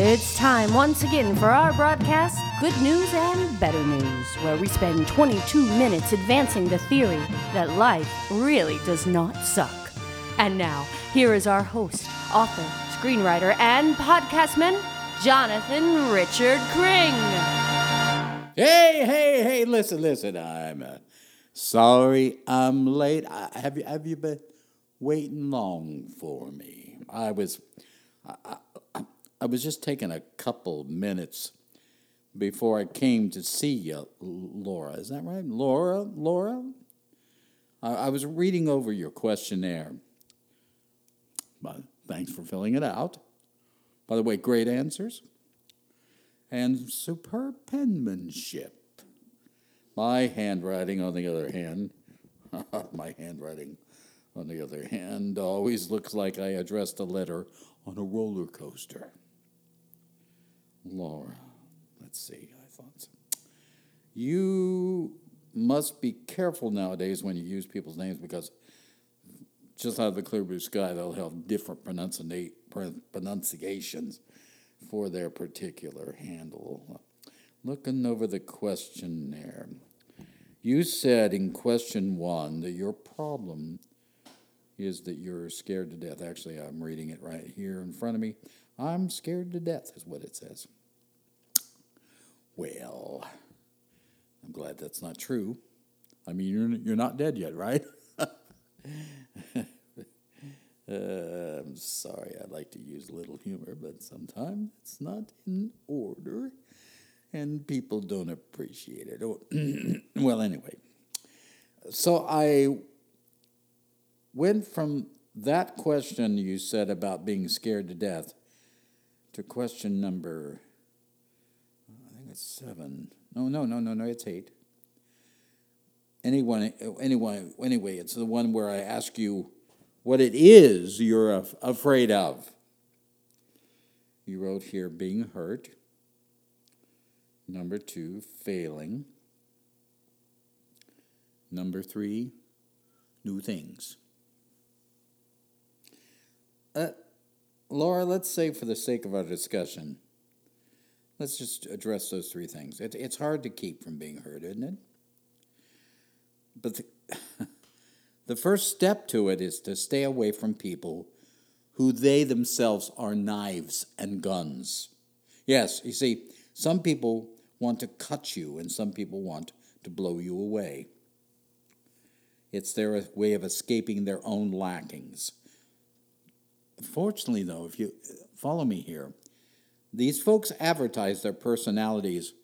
It's time once again for our broadcast, Good News and Better News, where we spend 22 minutes advancing the theory that life really does not suck. And now, here is our host, author, screenwriter, and podcastman, Jonathan Richard Cring. Hey, hey, hey, listen, listen. I'm uh, sorry I'm late. I, have, you, have you been waiting long for me? I was. I, I, I was just taking a couple minutes before I came to see you, Laura. Is that right? Laura? Laura? I, I was reading over your questionnaire. But thanks for filling it out. By the way, great answers and superb penmanship. My handwriting, on the other hand, my handwriting, on the other hand, always looks like I addressed a letter on a roller coaster. Laura, let's see, I thought so. You must be careful nowadays when you use people's names because just out of the clear blue sky, they'll have different pronunciations for their particular handle. Looking over the questionnaire, you said in question one that your problem is that you're scared to death. Actually, I'm reading it right here in front of me. I'm scared to death, is what it says. Well, I'm glad that's not true. I mean, you're, you're not dead yet, right? uh, I'm sorry, I like to use little humor, but sometimes it's not in order and people don't appreciate it. well, anyway, so I went from that question you said about being scared to death to question number it's seven. No, no, no, no, no. It's eight. Anyone, anyone, anyway, it's the one where I ask you what it is you're af- afraid of. You wrote here being hurt. Number two, failing. Number three, new things. Uh, Laura, let's say for the sake of our discussion, Let's just address those three things. It, it's hard to keep from being hurt, isn't it? But the, the first step to it is to stay away from people who they themselves are knives and guns. Yes, you see, some people want to cut you and some people want to blow you away. It's their way of escaping their own lackings. Fortunately, though, if you follow me here, these folks advertise their personalities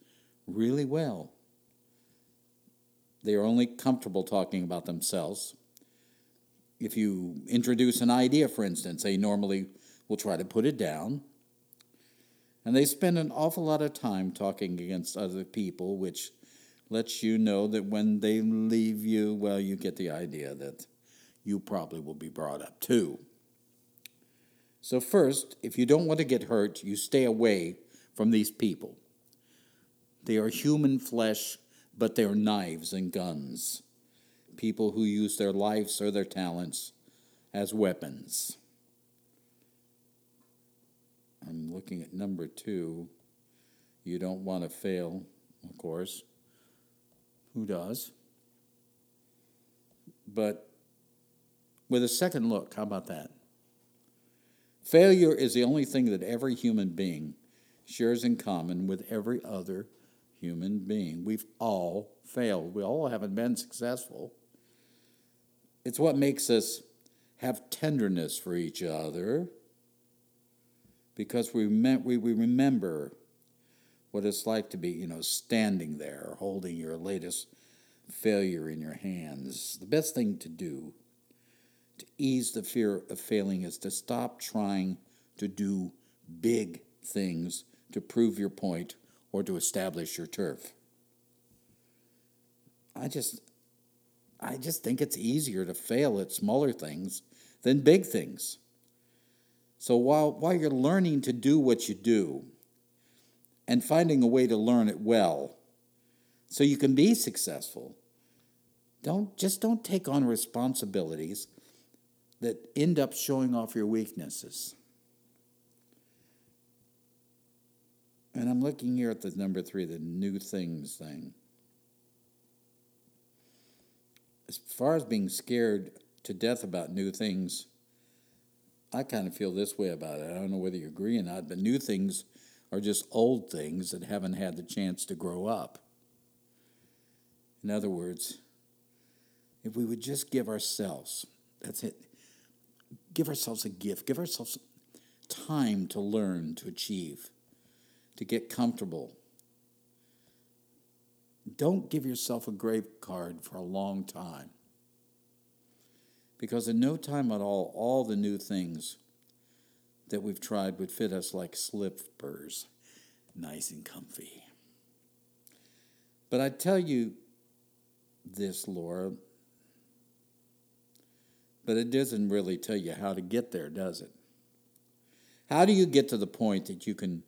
really well. They are only comfortable talking about themselves. If you introduce an idea, for instance, they normally will try to put it down. And they spend an awful lot of time talking against other people, which lets you know that when they leave you, well, you get the idea that you probably will be brought up too. So, first, if you don't want to get hurt, you stay away from these people. They are human flesh, but they're knives and guns. People who use their lives or their talents as weapons. I'm looking at number two. You don't want to fail, of course. Who does? But with a second look, how about that? Failure is the only thing that every human being shares in common with every other human being. We've all failed, we all haven't been successful. It's what makes us have tenderness for each other because we, we, we remember what it's like to be, you know, standing there holding your latest failure in your hands. The best thing to do to ease the fear of failing is to stop trying to do big things to prove your point or to establish your turf. I just I just think it's easier to fail at smaller things than big things. So while while you're learning to do what you do and finding a way to learn it well so you can be successful, don't just don't take on responsibilities that end up showing off your weaknesses. And I'm looking here at the number three, the new things thing. As far as being scared to death about new things, I kind of feel this way about it. I don't know whether you agree or not, but new things are just old things that haven't had the chance to grow up. In other words, if we would just give ourselves, that's it, give ourselves a gift, give ourselves time to learn, to achieve, to get comfortable. Don't give yourself a grave card for a long time. Because in no time at all, all the new things that we've tried would fit us like slippers, nice and comfy. But I tell you this, Laura, but it doesn't really tell you how to get there, does it? How do you get to the point that you can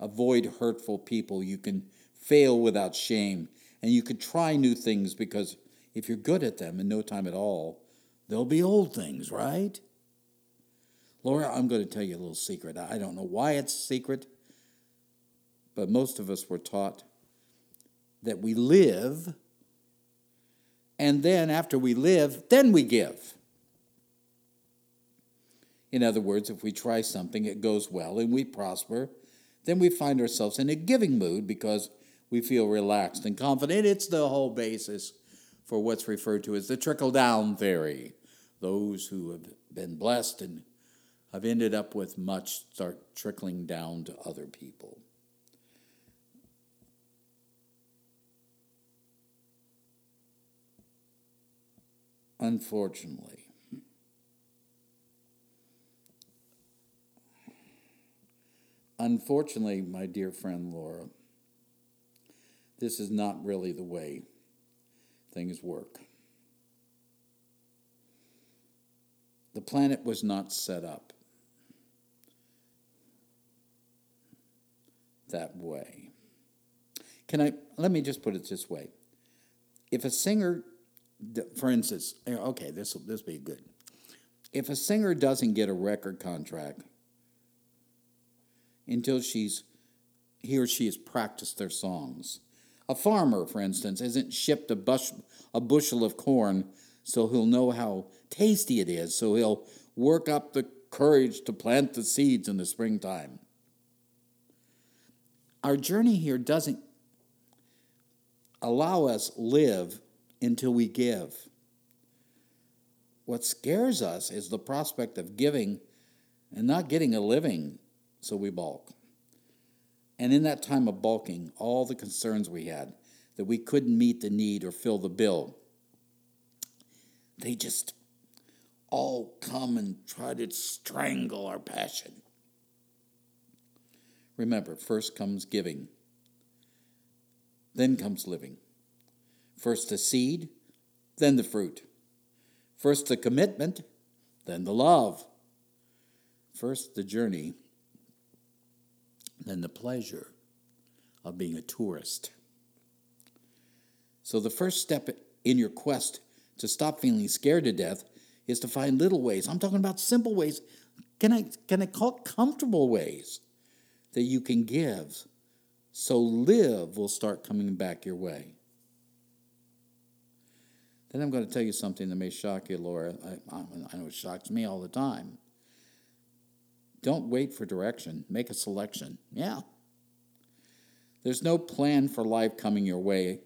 avoid hurtful people, you can fail without shame, and you can try new things because if you're good at them in no time at all, they'll be old things, right? Laura, I'm going to tell you a little secret. I don't know why it's a secret, but most of us were taught that we live, and then after we live, then we give. In other words, if we try something, it goes well, and we prosper, then we find ourselves in a giving mood because we feel relaxed and confident. It's the whole basis for what's referred to as the trickle down theory. Those who have been blessed and have ended up with much start trickling down to other people. Unfortunately, unfortunately, my dear friend Laura, this is not really the way things work. The planet was not set up that way. Can I let me just put it this way. If a singer for instance, eh, okay, this will this be good. If a singer doesn't get a record contract until she's he or she has practiced their songs, a farmer, for instance, isn't shipped a, bush, a bushel of corn so he'll know how tasty it is, so he'll work up the courage to plant the seeds in the springtime. Our journey here doesn't allow us live until we give. What scares us is the prospect of giving and not getting a living, so we balk. And in that time of balking, all the concerns we had that we couldn't meet the need or fill the bill, they just all come and try to strangle our passion. Remember, first comes giving, then comes living. First the seed, then the fruit. First the commitment, then the love. First the journey, than the pleasure of being a tourist. So, the first step in your quest to stop feeling scared to death is to find little ways. I'm talking about simple ways. Can I, can I call it comfortable ways that you can give so live will start coming back your way? Then I'm going to tell you something that may shock you, Laura. I, I know it shocks me all the time. Don't wait for direction, make a selection. Yeah. There's no plan for life coming your way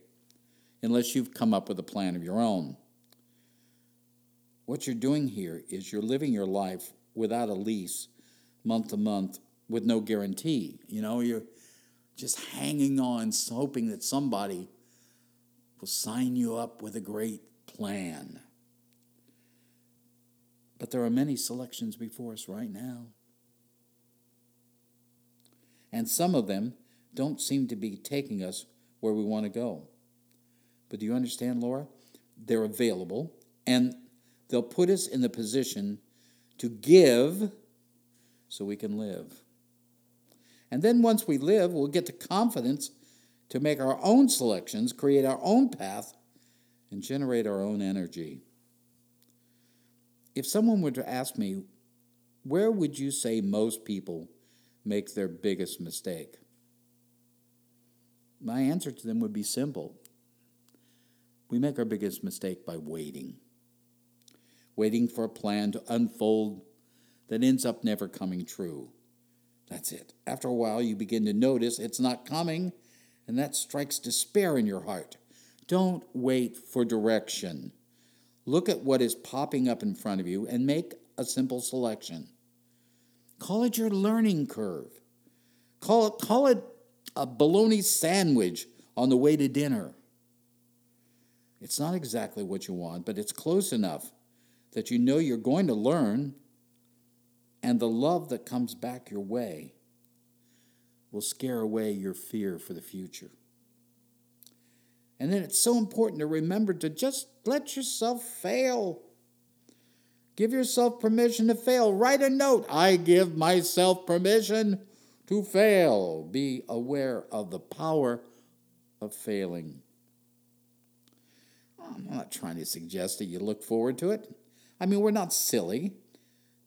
unless you've come up with a plan of your own. What you're doing here is you're living your life without a lease, month to month, with no guarantee. You know, you're just hanging on, hoping that somebody will sign you up with a great plan. But there are many selections before us right now and some of them don't seem to be taking us where we want to go. But do you understand, Laura? They're available, and they'll put us in the position to give so we can live. And then once we live, we'll get the confidence to make our own selections, create our own path, and generate our own energy. If someone were to ask me, where would you say most people make their biggest mistake. my answer to them would be simple. We make our biggest mistake by waiting, waiting for a plan to unfold that ends up never coming true. That's it. After a while, you begin to notice it's not coming, and that strikes despair in your heart. Don't wait for direction. Look at what is popping up in front of you and make a simple selection. Call it your learning curve. Call it, call it a bologna sandwich on the way to dinner. It's not exactly what you want, but it's close enough that you know you're going to learn, and the love that comes back your way will scare away your fear for the future. And then it's so important to remember to just let yourself fail. Give yourself permission to fail. Write a note. I give myself permission to fail. Be aware of the power of failing. Oh, I'm not trying to suggest that you look forward to it. I mean, we're not silly.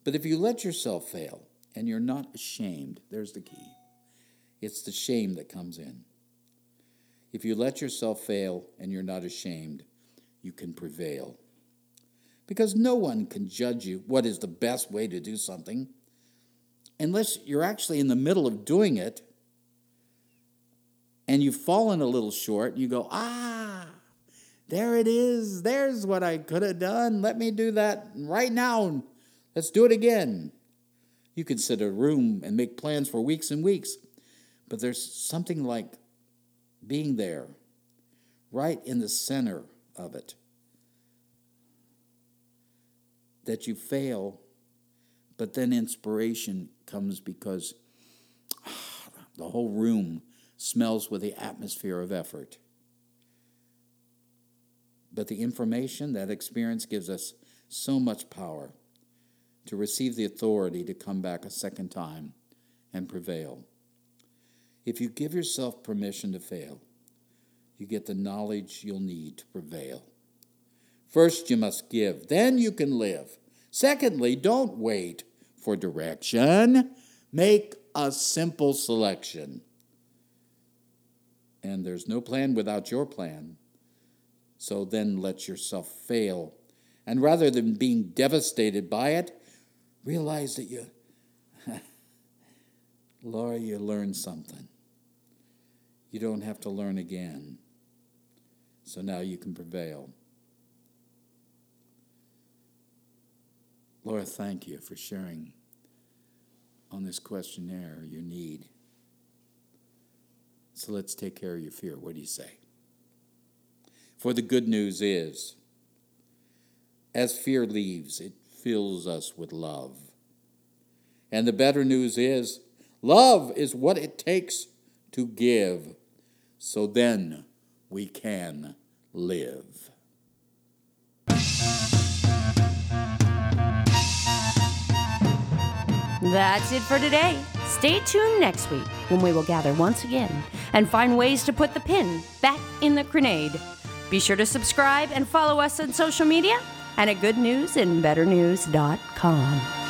But if you let yourself fail and you're not ashamed, there's the key. It's the shame that comes in. If you let yourself fail and you're not ashamed, you can prevail. Because no one can judge you what is the best way to do something unless you're actually in the middle of doing it and you've fallen a little short and you go, ah, there it is. There's what I could have done. Let me do that right now. Let's do it again. You can sit in a room and make plans for weeks and weeks, but there's something like being there, right in the center of it, that you fail, but then inspiration comes because the whole room smells with the atmosphere of effort. But the information, that experience gives us so much power to receive the authority to come back a second time and prevail. If you give yourself permission to fail, you get the knowledge you'll need to prevail. First, you must give, then you can live. Secondly, don't wait for direction. Make a simple selection. And there's no plan without your plan. So then let yourself fail. And rather than being devastated by it, realize that you, Laura, you learned something. You don't have to learn again. So now you can prevail. Laura, thank you for sharing on this questionnaire your need. So let's take care of your fear. What do you say? For the good news is, as fear leaves, it fills us with love. And the better news is, love is what it takes to give. So then we can live. That's it for today. Stay tuned next week when we will gather once again and find ways to put the pin back in the grenade. Be sure to subscribe and follow us on social media and at goodnewsandbetternews.com.